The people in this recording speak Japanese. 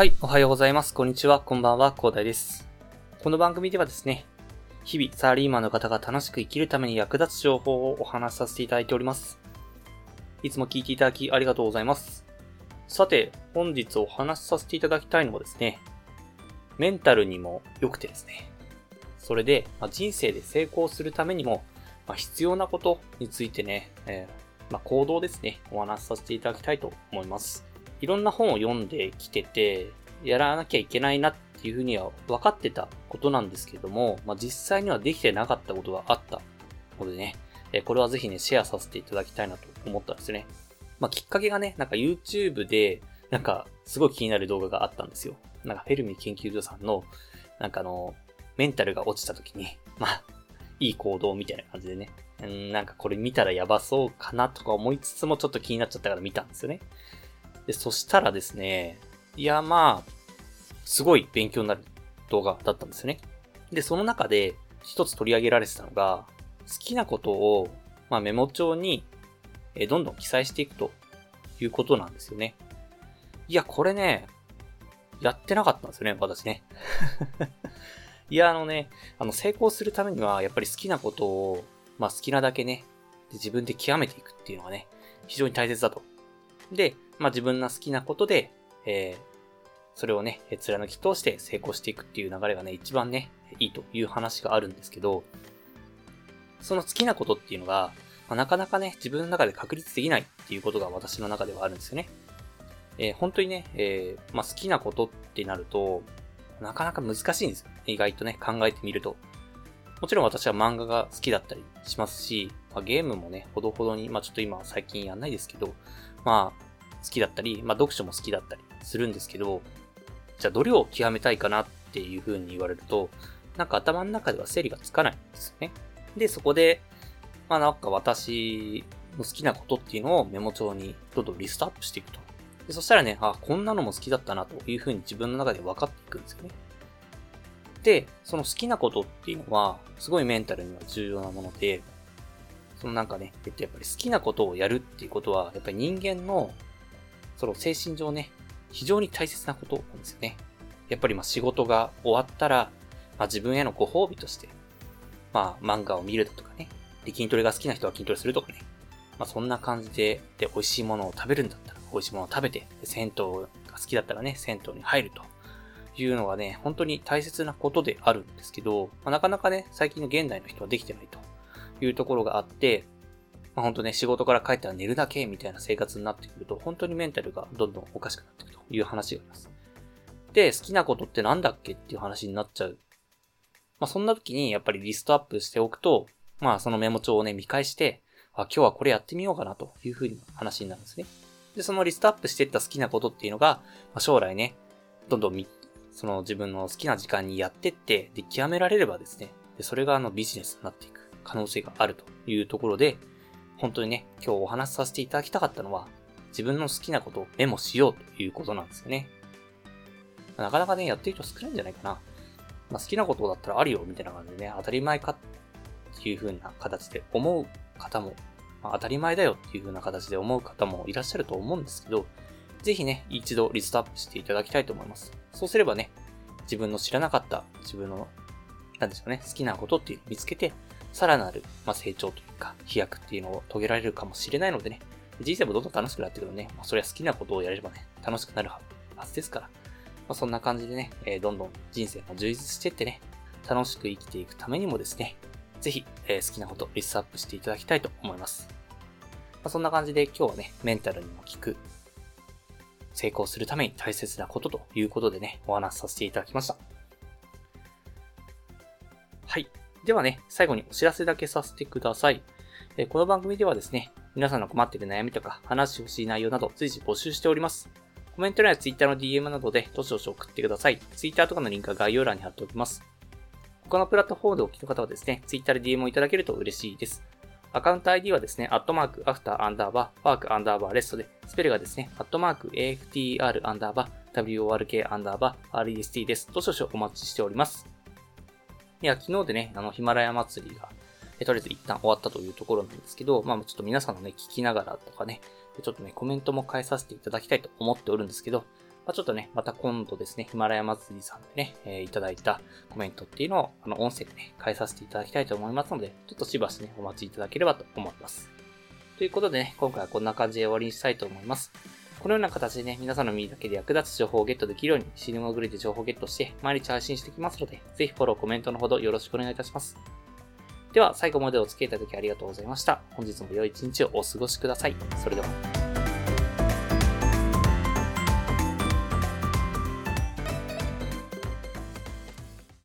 はい、おはようございます。こんにちは。こんばんは。広大です。この番組ではですね、日々サラリーマンの方が楽しく生きるために役立つ情報をお話しさせていただいております。いつも聞いていただきありがとうございます。さて、本日お話しさせていただきたいのはですね、メンタルにも良くてですね、それで、ま、人生で成功するためにも、ま、必要なことについてね、えーま、行動ですね、お話しさせていただきたいと思います。いろんな本を読んできてて、やらなきゃいけないなっていうふうには分かってたことなんですけども、まあ、実際にはできてなかったことがあったのでね、えこれはぜひね、シェアさせていただきたいなと思ったんですね。まあ、きっかけがね、なんか YouTube で、なんかすごい気になる動画があったんですよ。なんかフェルミ研究所さんの、なんかあの、メンタルが落ちた時に、まあ、いい行動みたいな感じでね、うんなんかこれ見たらやばそうかなとか思いつつもちょっと気になっちゃったから見たんですよね。で、そしたらですね、いやまあ、すごい勉強になる動画だったんですよね。で、その中で一つ取り上げられてたのが、好きなことを、まあ、メモ帳に、どんどん記載していくということなんですよね。いや、これね、やってなかったんですよね、私ね。いや、あのね、あの、成功するためには、やっぱり好きなことを、まあ、好きなだけね、自分で極めていくっていうのがね、非常に大切だと。で、まあ、自分の好きなことで、えーそれをね、貫き通して成功していくっていう流れがね、一番ね、いいという話があるんですけど、その好きなことっていうのが、まあなかなかね、自分の中で確立できないっていうことが私の中ではあるんですよね。えー本当にね、えーまあ、好きなことってなると、なかなか難しいんですよ。意外とね、考えてみると。もちろん私は漫画が好きだったりしますし、まあ、ゲームもね、ほどほどに、まあちょっと今最近やんないですけど、まあ好きだったり、まあ読書も好きだったりするんですけど、じゃあどれを極めたいかなっていう風に言われると、なんか頭の中では整理がつかないんですよね。で、そこで、まあなんか私の好きなことっていうのをメモ帳にどんどんリストアップしていくと。でそしたらね、あ、こんなのも好きだったなという風に自分の中で分かっていくんですよね。で、その好きなことっていうのは、すごいメンタルには重要なもので、そのなんかね、えっと、やっぱり好きなことをやるっていうことは、やっぱり人間の、その精神上ね、非常に大切なことなんですよね。やっぱりまあ仕事が終わったら、まあ自分へのご褒美として、まあ漫画を見るだとかね、で筋トレが好きな人は筋トレするとかね、まあそんな感じで、で、美味しいものを食べるんだったら、美味しいものを食べて、銭湯が好きだったらね、銭湯に入るというのがね、本当に大切なことであるんですけど、まあなかなかね、最近の現代の人はできてないというところがあって、まあ本当ね、仕事から帰ったら寝るだけみたいな生活になってくると、本当にメンタルがどんどんおかしくなっていくという話があります。で、好きなことってなんだっけっていう話になっちゃう。まあそんな時にやっぱりリストアップしておくと、まあそのメモ帳をね、見返して、あ、今日はこれやってみようかなというふうに話になるんですね。で、そのリストアップしていった好きなことっていうのが、まあ、将来ね、どんどんみ、その自分の好きな時間にやってって、で、極められればですね、でそれがあのビジネスになっていく可能性があるというところで、本当にね、今日お話しさせていただきたかったのは、自分の好きなことをメモしようということなんですよね。なかなかね、やってる人少ないんじゃないかな。まあ、好きなことだったらあるよ、みたいな感じでね、当たり前かっていう風な形で思う方も、まあ、当たり前だよっていう風な形で思う方もいらっしゃると思うんですけど、ぜひね、一度リストアップしていただきたいと思います。そうすればね、自分の知らなかった自分の、なんでしょうね、好きなことっていう見つけて、さらなる、まあ、成長というか、飛躍っていうのを遂げられるかもしれないのでね、人生もどんどん楽しくなってくるね、まあ、それは好きなことをやればね、楽しくなるはずですから、まあ、そんな感じでね、えーどんどん人生も充実してってね、楽しく生きていくためにもですね、ぜひ、えー好きなことリストアップしていただきたいと思います。まあ、そんな感じで今日はね、メンタルにも効く、成功するために大切なことということでね、お話しさせていただきました。はい。ではね、最後にお知らせだけさせてください。えこの番組ではですね、皆さんの困っている悩みとか話してほしい内容など随時募集しております。コメント欄や Twitter の DM などでどしどし送ってください。Twitter とかのリンクは概要欄に貼っておきます。他のプラットフォームでお聞きの方はですね、Twitter で DM をいただけると嬉しいです。アカウント ID はですね、アットマーク、アフター、アンダーバー、ワーク、アンダーバー、レストで、スペルがですね、アットマーク、AFTR、アンダーバー、WORK、アンダーバー、REST です。どしどしお待ちしております。いや、昨日でね、あの、ヒマラヤ祭りが、えとりあえず一旦終わったというところなんですけど、まあちょっと皆さんのね、聞きながらとかね、ちょっとね、コメントも返させていただきたいと思っておるんですけど、まあ、ちょっとね、また今度ですね、ヒマラヤ祭りさんでね、えー、いただいたコメントっていうのを、あの、音声でね、変えさせていただきたいと思いますので、ちょっとしばしね、お待ちいただければと思います。ということでね、今回はこんな感じで終わりにしたいと思います。このような形でね、皆さんの耳だけで役立つ情報をゲットできるように、シネマグリで情報をゲットして、毎日配信していきますので、ぜひフォロー、コメントのほどよろしくお願いいたします。では、最後までお付き合いいただきありがとうございました。本日も良い一日をお過ごしください。それでは。